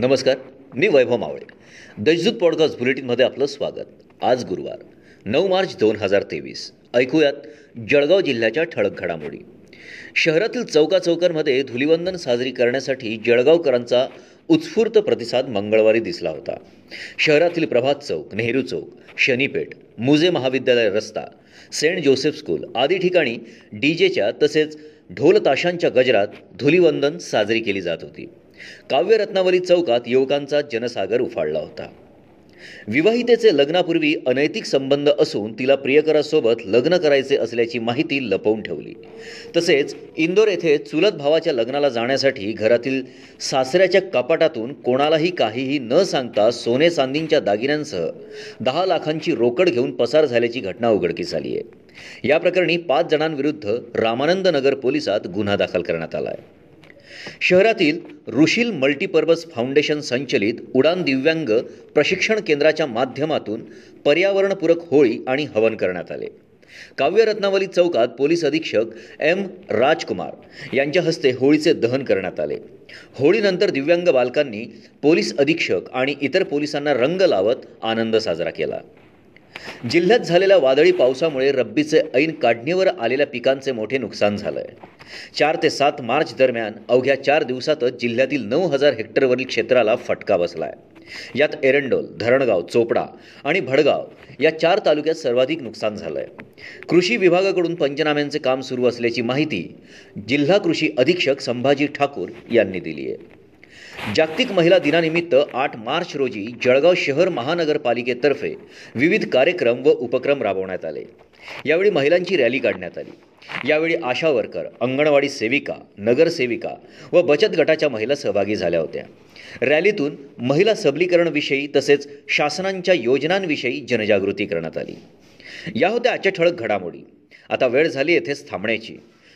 नमस्कार मी वैभव मावळे. देशदूत पॉडकास्ट बुलेटिनमध्ये आपलं स्वागत. आज गुरुवार नऊ मार्च दोन हजार तेवीस. ऐकूयात जळगाव जिल्ह्याच्या ठळक घडामोडी. शहरातील चौका चौकांमध्ये धुलिवंदन साजरी करण्यासाठी जळगावकरांचा उत्स्फूर्त प्रतिसाद मंगळवारी दिसला होता. शहरातील प्रभात चौक नेहरू चौक शनीपेठ मुजे महाविद्यालय रस्ता सेंट जोसेफ स्कूल आदी ठिकाणी डीजेच्या तसेच ढोल ताशांच्या गजरात धुलिवंदन साजरी केली जात होती. काव्यरत्नावली चौकात युवकांचा जनसागर उफाळला होता. विवाहितेचे लग्नापूर्वी अनैतिक संबंध असून तिला प्रियकरासोबत लग्न करायचे असल्याची माहिती लपवून ठेवली. तसेच इंदोर येथे चुलत भावाच्या लग्नाला जाण्यासाठी घरातील सासऱ्याच्या कपाटातून कोणालाही काहीही न सांगता सोने चांदींच्या दागिन्यांसह दहा लाखांची रोकड घेऊन पसार झाल्याची घटना उघडकीस आली आहे या प्रकरणी पाच जणांविरुद्ध रामानंद नगर पोलिसात गुन्हा दाखल करण्यात आला आहे शहरातील ऋषील मल्टीपर्पज फाउंडेशन संचलित उडान दिव्यांग प्रशिक्षण केंद्राच्या माध्यमातून पर्यावरणपूरक होळी आणि हवन करण्यात आले. काव्यरत्नावली चौकात पोलीस अधीक्षक एम राजकुमार यांच्या हस्ते होळीचे दहन करण्यात आले. होळीनंतर दिव्यांग बालकांनी पोलीस अधीक्षक आणि इतर पोलिसांना रंग लावत आनंद साजरा केला. जिल्ह्यात झालेल्या वादळी पावसामुळे रब्बीचे ऐन काढणीवर आलेल्या पिकांचे मोठे नुकसान झालं आहे चार ते सात मार्च दरम्यान अवघ्या चार दिवसातच जिल्ह्यातील नऊ हजार हेक्टरवरील क्षेत्राला फटका बसला आहे यात एरंडोल धरणगाव चोपडा आणि भडगाव या चार तालुक्यात सर्वाधिक नुकसान झालं आहे कृषी विभागाकडून पंचनाम्यांचे काम सुरू असल्याची माहिती जिल्हा कृषी अधीक्षक संभाजी ठाकूर यांनी दिली आहे जागतिक महिला दिनानिमित्त आठ मार्च रोजी जळगाव शहर महानगरपालिकेतर्फे विविध कार्यक्रम व उपक्रम राबवण्यात आले. यावेळी महिलांची रॅली काढण्यात आली. यावेळी आशा वर्कर अंगणवाडी सेविका नगरसेविका व बचत गटाच्या महिला सहभागी झाल्या होत्या. रॅलीतून महिला सबलीकरणविषयी तसेच शासनांच्या योजनांविषयी जनजागृती करण्यात आली. या होत्या आजच्या ठळक घडामोडी. आता वेळ झाली येथेच थांबण्याची.